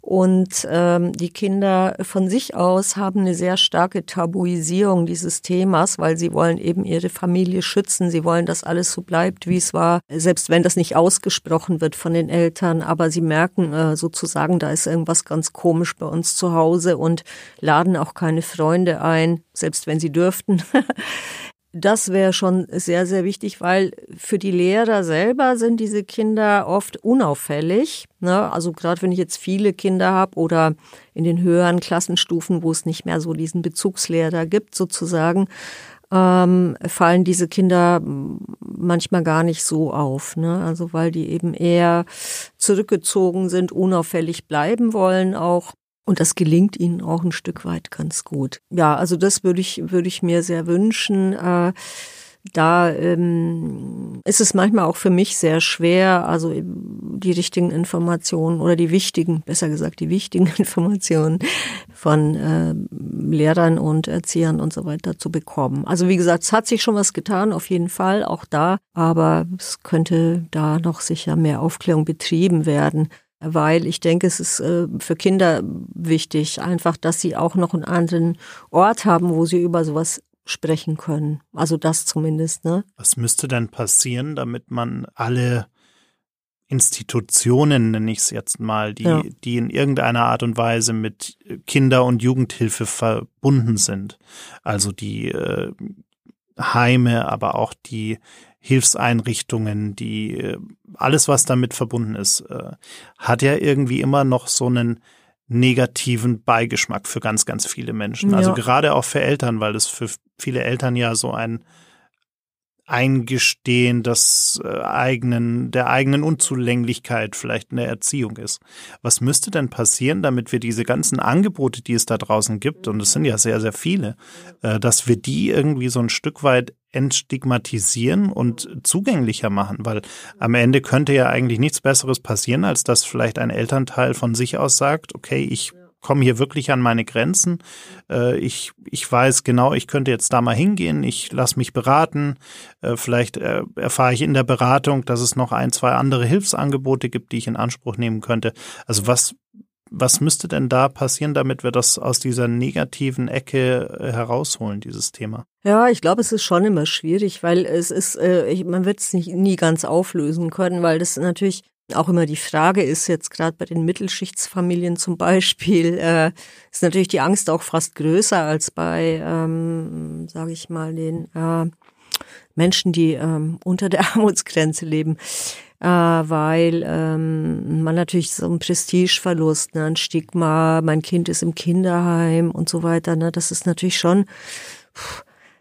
und ähm, die Kinder von sich aus haben eine sehr starke Tabuisierung dieses Themas, weil sie wollen eben ihre Familie schützen. Sie wollen, dass alles so bleibt, wie es war, selbst wenn das nicht ausgesprochen wird von den Eltern. Aber sie merken äh, sozusagen, da ist irgendwas ganz komisch bei uns zu Hause und laden auch keine Freunde ein, selbst wenn sie dürften. Das wäre schon sehr, sehr wichtig, weil für die Lehrer selber sind diese Kinder oft unauffällig. Ne? Also gerade wenn ich jetzt viele Kinder habe oder in den höheren Klassenstufen, wo es nicht mehr so diesen Bezugslehrer gibt sozusagen, ähm, fallen diese Kinder manchmal gar nicht so auf. Ne? Also weil die eben eher zurückgezogen sind, unauffällig bleiben wollen auch. Und das gelingt ihnen auch ein Stück weit ganz gut. Ja, also das würde ich, würde ich mir sehr wünschen. Äh, da ähm, ist es manchmal auch für mich sehr schwer, also die richtigen Informationen oder die wichtigen, besser gesagt, die wichtigen Informationen von äh, Lehrern und Erziehern und so weiter zu bekommen. Also wie gesagt, es hat sich schon was getan, auf jeden Fall, auch da, aber es könnte da noch sicher mehr Aufklärung betrieben werden weil ich denke, es ist äh, für Kinder wichtig, einfach, dass sie auch noch einen anderen Ort haben, wo sie über sowas sprechen können. Also das zumindest. Ne? Was müsste denn passieren, damit man alle Institutionen, nenne ich es jetzt mal, die, ja. die in irgendeiner Art und Weise mit Kinder- und Jugendhilfe verbunden sind. Also die äh, Heime, aber auch die Hilfseinrichtungen, die äh, alles, was damit verbunden ist, äh, hat ja irgendwie immer noch so einen negativen Beigeschmack für ganz, ganz viele Menschen. Also ja. Also gerade auch für Eltern, weil es für viele Eltern ja so ein Eingestehen des äh, eigenen, der eigenen Unzulänglichkeit vielleicht in der Erziehung ist. Was müsste denn passieren, damit wir diese ganzen Angebote, die es da draußen gibt, und es sind ja sehr, sehr viele, äh, dass wir die irgendwie so ein Stück weit entstigmatisieren und zugänglicher machen, weil am Ende könnte ja eigentlich nichts Besseres passieren, als dass vielleicht ein Elternteil von sich aus sagt, okay, ich komme hier wirklich an meine Grenzen. Äh, ich, ich weiß genau, ich könnte jetzt da mal hingehen, ich lasse mich beraten. Äh, vielleicht äh, erfahre ich in der Beratung, dass es noch ein, zwei andere Hilfsangebote gibt, die ich in Anspruch nehmen könnte. Also was, was müsste denn da passieren, damit wir das aus dieser negativen Ecke äh, herausholen, dieses Thema? Ja, ich glaube, es ist schon immer schwierig, weil es ist, äh, man wird es nie ganz auflösen können, weil das natürlich auch immer die Frage ist jetzt gerade bei den Mittelschichtsfamilien zum Beispiel, äh, ist natürlich die Angst auch fast größer als bei, ähm, sage ich mal, den äh, Menschen, die ähm, unter der Armutsgrenze leben. Äh, weil ähm, man natürlich so ein Prestigeverlust, ne, ein Stigma, mein Kind ist im Kinderheim und so weiter, ne, das ist natürlich schon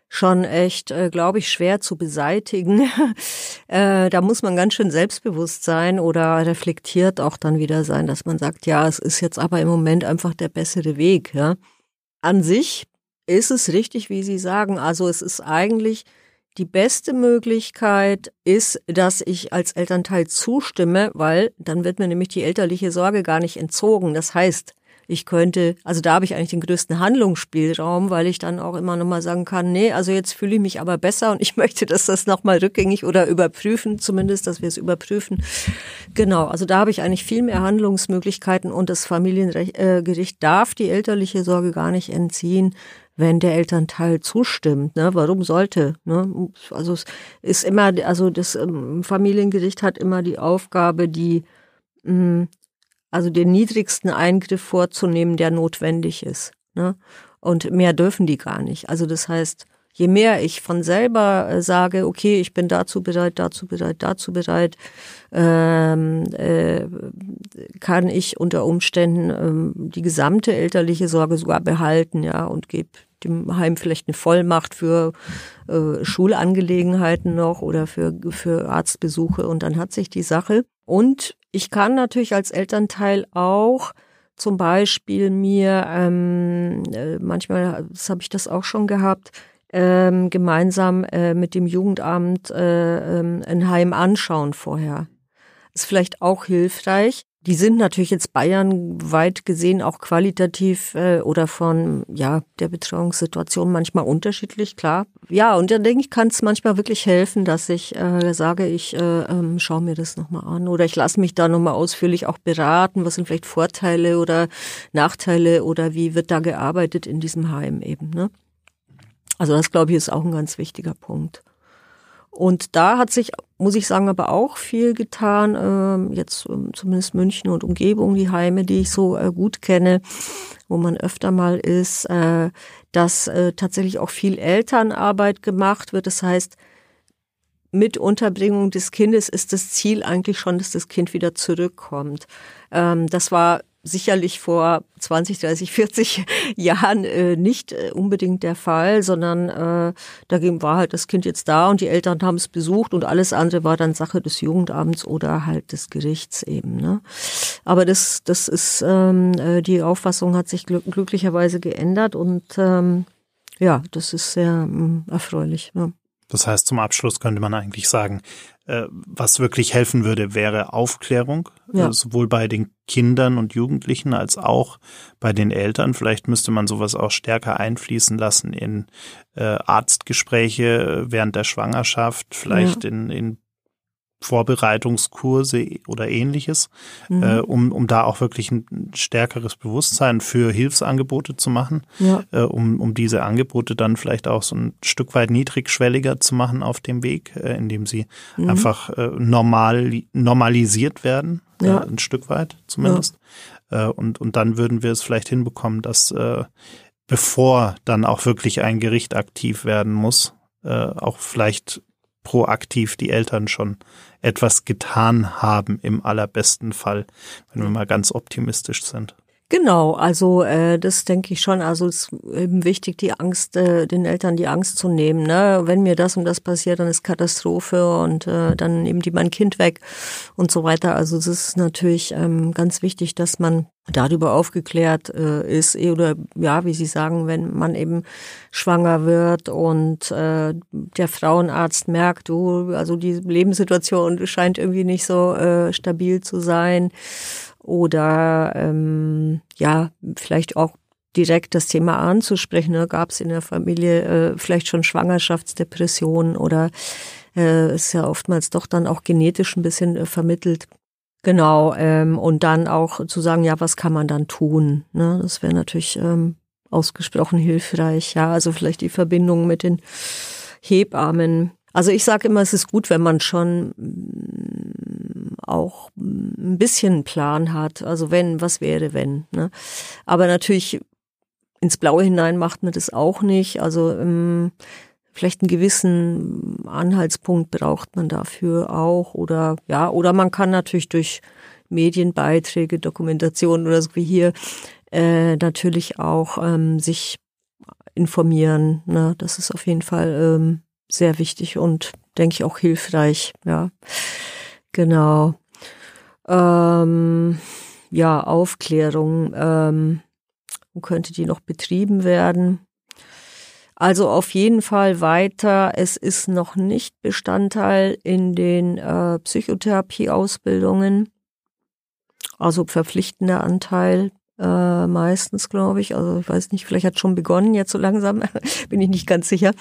schon echt, äh, glaube ich, schwer zu beseitigen. äh, da muss man ganz schön selbstbewusst sein oder reflektiert auch dann wieder sein, dass man sagt, ja, es ist jetzt aber im Moment einfach der bessere Weg. Ja. An sich ist es richtig, wie Sie sagen. Also es ist eigentlich die beste Möglichkeit ist, dass ich als Elternteil zustimme, weil dann wird mir nämlich die elterliche Sorge gar nicht entzogen. Das heißt, ich könnte, also da habe ich eigentlich den größten Handlungsspielraum, weil ich dann auch immer nochmal sagen kann, nee, also jetzt fühle ich mich aber besser und ich möchte, dass das nochmal rückgängig oder überprüfen, zumindest, dass wir es überprüfen. Genau, also da habe ich eigentlich viel mehr Handlungsmöglichkeiten und das Familiengericht darf die elterliche Sorge gar nicht entziehen, wenn der Elternteil zustimmt. Ne? Warum sollte? Ne? Also es ist immer, also das ähm, Familiengericht hat immer die Aufgabe, die mh, hm, also den niedrigsten Eingriff vorzunehmen, der notwendig ist. Ne? Und mehr dürfen die gar nicht. Also das heißt, je mehr ich von selber äh, sage, okay, ich bin dazu bereit, dazu bereit, dazu bereit, ähm, äh, kann ich unter Umständen ähm, die gesamte elterliche Sorge sogar behalten, ja, und gebe dem Heim vielleicht eine Vollmacht für äh, Schulangelegenheiten noch oder für, für Arztbesuche und dann hat sich die Sache. Und ich kann natürlich als Elternteil auch zum Beispiel mir, ähm, äh, manchmal habe ich das auch schon gehabt, ähm, gemeinsam äh, mit dem Jugendamt äh, ähm, ein Heim anschauen vorher. Ist vielleicht auch hilfreich. Die sind natürlich jetzt Bayern weit gesehen auch qualitativ äh, oder von ja der Betreuungssituation manchmal unterschiedlich, klar. Ja, und dann denke ich, kann es manchmal wirklich helfen, dass ich äh, sage, ich äh, ähm, schaue mir das nochmal an oder ich lasse mich da nochmal ausführlich auch beraten, was sind vielleicht Vorteile oder Nachteile oder wie wird da gearbeitet in diesem Heim eben. Ne? Also das glaube ich ist auch ein ganz wichtiger Punkt. Und da hat sich, muss ich sagen, aber auch viel getan. Ähm, jetzt ähm, zumindest München und Umgebung, die Heime, die ich so äh, gut kenne, wo man öfter mal ist, äh, dass äh, tatsächlich auch viel Elternarbeit gemacht wird. Das heißt, mit Unterbringung des Kindes ist das Ziel eigentlich schon, dass das Kind wieder zurückkommt. Ähm, das war sicherlich vor 20, 30, 40 Jahren äh, nicht äh, unbedingt der Fall, sondern äh, da war halt das Kind jetzt da und die Eltern haben es besucht und alles andere war dann Sache des Jugendamts oder halt des Gerichts eben. Ne? Aber das, das ist ähm, äh, die Auffassung hat sich glück glücklicherweise geändert und ähm, ja, das ist sehr ähm, erfreulich. Ja. Das heißt, zum Abschluss könnte man eigentlich sagen, äh, was wirklich helfen würde, wäre Aufklärung, ja. äh, sowohl bei den Kindern und Jugendlichen als auch bei den Eltern. Vielleicht müsste man sowas auch stärker einfließen lassen in äh, Arztgespräche während der Schwangerschaft, vielleicht ja. in, in Vorbereitungskurse oder ähnliches, mhm. äh, um, um da auch wirklich ein stärkeres Bewusstsein für Hilfsangebote zu machen, ja. äh, um, um diese Angebote dann vielleicht auch so ein Stück weit niedrigschwelliger zu machen auf dem Weg, äh, indem sie mhm. einfach äh, normal, normalisiert werden, äh, ja. ein Stück weit zumindest. Ja. Äh, und, und dann würden wir es vielleicht hinbekommen, dass bevor dann auch wirklich ein Gericht aktiv werden muss, auch vielleicht proaktiv die Eltern schon etwas getan haben im allerbesten Fall, wenn wir mal ganz optimistisch sind. Genau, also äh, das denke ich schon. Also es ist eben wichtig, die Angst, äh, den Eltern die Angst zu nehmen. Ne? Wenn mir das und das passiert, dann ist Katastrophe und äh, dann nehmen die mein Kind weg und so weiter. Also es ist natürlich ähm, ganz wichtig, dass man darüber aufgeklärt äh, ist eh, oder ja, wie Sie sagen, wenn man eben schwanger wird und äh, der Frauenarzt merkt, du, also die Lebenssituation scheint irgendwie nicht so äh, stabil zu sein oder ähm, ja, vielleicht auch direkt das Thema anzusprechen. Da gab es in der Familie äh, vielleicht schon Schwangerschaftsdepressionen oder äh, ist ja oftmals doch dann auch genetisch ein bisschen äh, vermittelt. Genau, ähm, und dann auch zu sagen, ja, was kann man dann tun? Ne? Das wäre natürlich ähm, ausgesprochen hilfreich. Ja, also vielleicht die Verbindung mit den Hebammen. Also ich sage immer, es ist gut, wenn man schon mm, auch ein bisschen Plan hat. Also wenn, was wäre, wenn. Ne? Aber natürlich ins Blaue hinein macht man das auch nicht. Also ähm, vielleicht einen gewissen Anhaltspunkt braucht man dafür auch. Oder ja, oder man kann natürlich durch Medienbeiträge, Dokumentationen oder so wie hier äh, natürlich auch ähm, sich informieren. Ne? Das ist auf jeden Fall ähm, sehr wichtig und denke ich auch hilfreich. Ja, genau. Ähm, ja, Aufklärung. Ähm, könnte die noch betrieben werden? Also auf jeden Fall weiter. Es ist noch nicht Bestandteil in den äh, Psychotherapieausbildungen. Also verpflichtender Anteil äh, meistens, glaube ich. Also ich weiß nicht, vielleicht hat schon begonnen jetzt so langsam, bin ich nicht ganz sicher.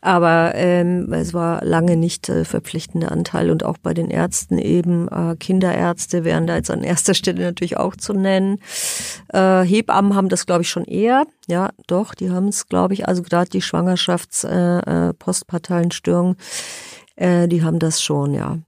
Aber ähm, es war lange nicht äh, verpflichtender Anteil und auch bei den Ärzten eben äh, Kinderärzte wären da jetzt an erster Stelle natürlich auch zu nennen. Äh, Hebammen haben das, glaube ich, schon eher. Ja, doch, die haben es, glaube ich, also gerade die Schwangerschafts-, äh, äh, äh, die haben das schon, ja.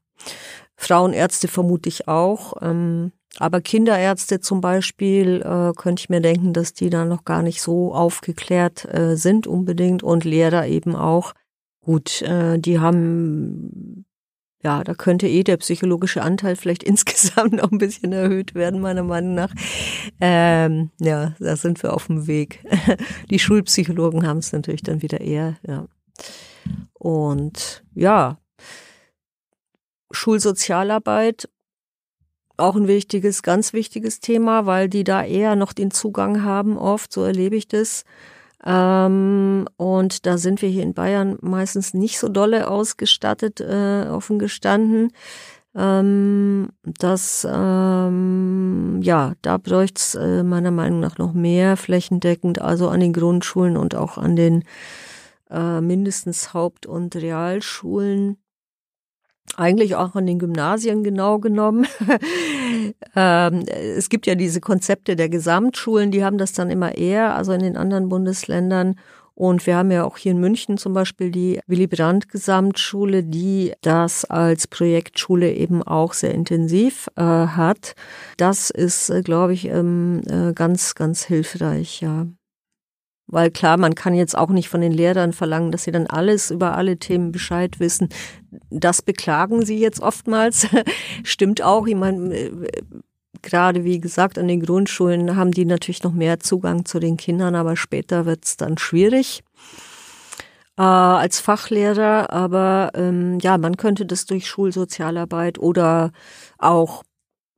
Frauenärzte vermute ich auch. Ähm, aber Kinderärzte zum Beispiel äh, könnte ich mir denken, dass die da noch gar nicht so aufgeklärt äh, sind unbedingt und Lehrer eben auch. Gut, äh, die haben, ja, da könnte eh der psychologische Anteil vielleicht insgesamt noch ein bisschen erhöht werden, meiner Meinung nach. Ähm, ja, da sind wir auf dem Weg. Die Schulpsychologen haben es natürlich dann wieder eher, ja. Und ja, Schulsozialarbeit auch ein wichtiges, ganz wichtiges Thema, weil die da eher noch den Zugang haben, oft, so erlebe ich das. Ähm, und da sind wir hier in Bayern meistens nicht so dolle ausgestattet, äh, offen gestanden. Ähm, das, ähm, ja, da bräuchte es äh, meiner Meinung nach noch mehr flächendeckend, also an den Grundschulen und auch an den äh, mindestens Haupt- und Realschulen eigentlich auch an den Gymnasien genau genommen. ähm, es gibt ja diese Konzepte der Gesamtschulen, die haben das dann immer eher, also in den anderen Bundesländern. Und wir haben ja auch hier in München zum Beispiel die Willy Brandt Gesamtschule, die das als Projektschule eben auch sehr intensiv äh, hat. Das ist, äh, glaube ich, ähm, äh, ganz, ganz hilfreich, ja. Weil klar, man kann jetzt auch nicht von den Lehrern verlangen, dass sie dann alles über alle Themen Bescheid wissen. Das beklagen sie jetzt oftmals. Stimmt auch. Ich meine, äh, gerade wie gesagt, an den Grundschulen haben die natürlich noch mehr Zugang zu den Kindern, aber später wird es dann schwierig äh, als Fachlehrer. Aber ähm, ja, man könnte das durch Schulsozialarbeit oder auch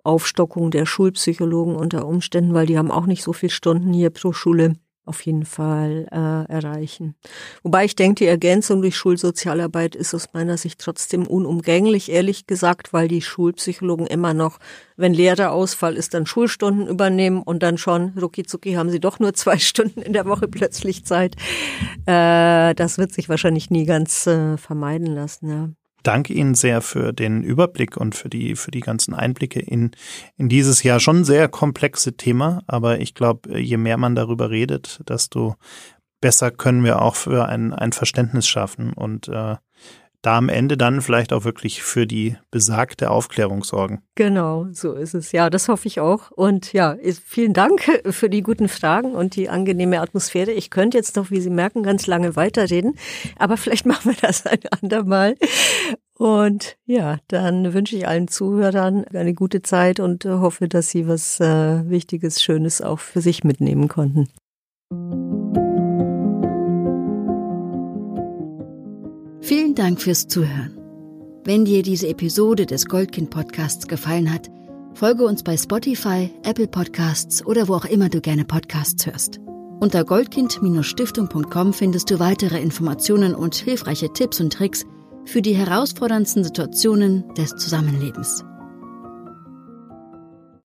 Aufstockung der Schulpsychologen unter Umständen, weil die haben auch nicht so viele Stunden hier pro Schule auf jeden Fall äh, erreichen. Wobei ich denke, die Ergänzung durch Schulsozialarbeit ist aus meiner Sicht trotzdem unumgänglich, ehrlich gesagt, weil die Schulpsychologen immer noch, wenn Lehrerausfall ist, dann Schulstunden übernehmen und dann schon, rucki haben sie doch nur zwei Stunden in der Woche plötzlich Zeit. Äh, das wird sich wahrscheinlich nie ganz äh, vermeiden lassen, ja danke Ihnen sehr für den Überblick und für die, für die ganzen Einblicke in, in dieses ja schon sehr komplexe Thema. Aber ich glaube, je mehr man darüber redet, desto besser können wir auch für ein, ein Verständnis schaffen und äh, da am Ende dann vielleicht auch wirklich für die besagte Aufklärung sorgen. Genau, so ist es. Ja, das hoffe ich auch. Und ja, vielen Dank für die guten Fragen und die angenehme Atmosphäre. Ich könnte jetzt noch, wie Sie merken, ganz lange weiterreden, aber vielleicht machen wir das ein andermal. Und ja, dann wünsche ich allen Zuhörern eine gute Zeit und hoffe, dass Sie was äh, Wichtiges, Schönes auch für sich mitnehmen konnten. Vielen Dank fürs Zuhören. Wenn dir diese Episode des Goldkind Podcasts gefallen hat, folge uns bei Spotify, Apple Podcasts oder wo auch immer du gerne Podcasts hörst. Unter goldkind-stiftung.com findest du weitere Informationen und hilfreiche Tipps und Tricks für die herausforderndsten Situationen des Zusammenlebens.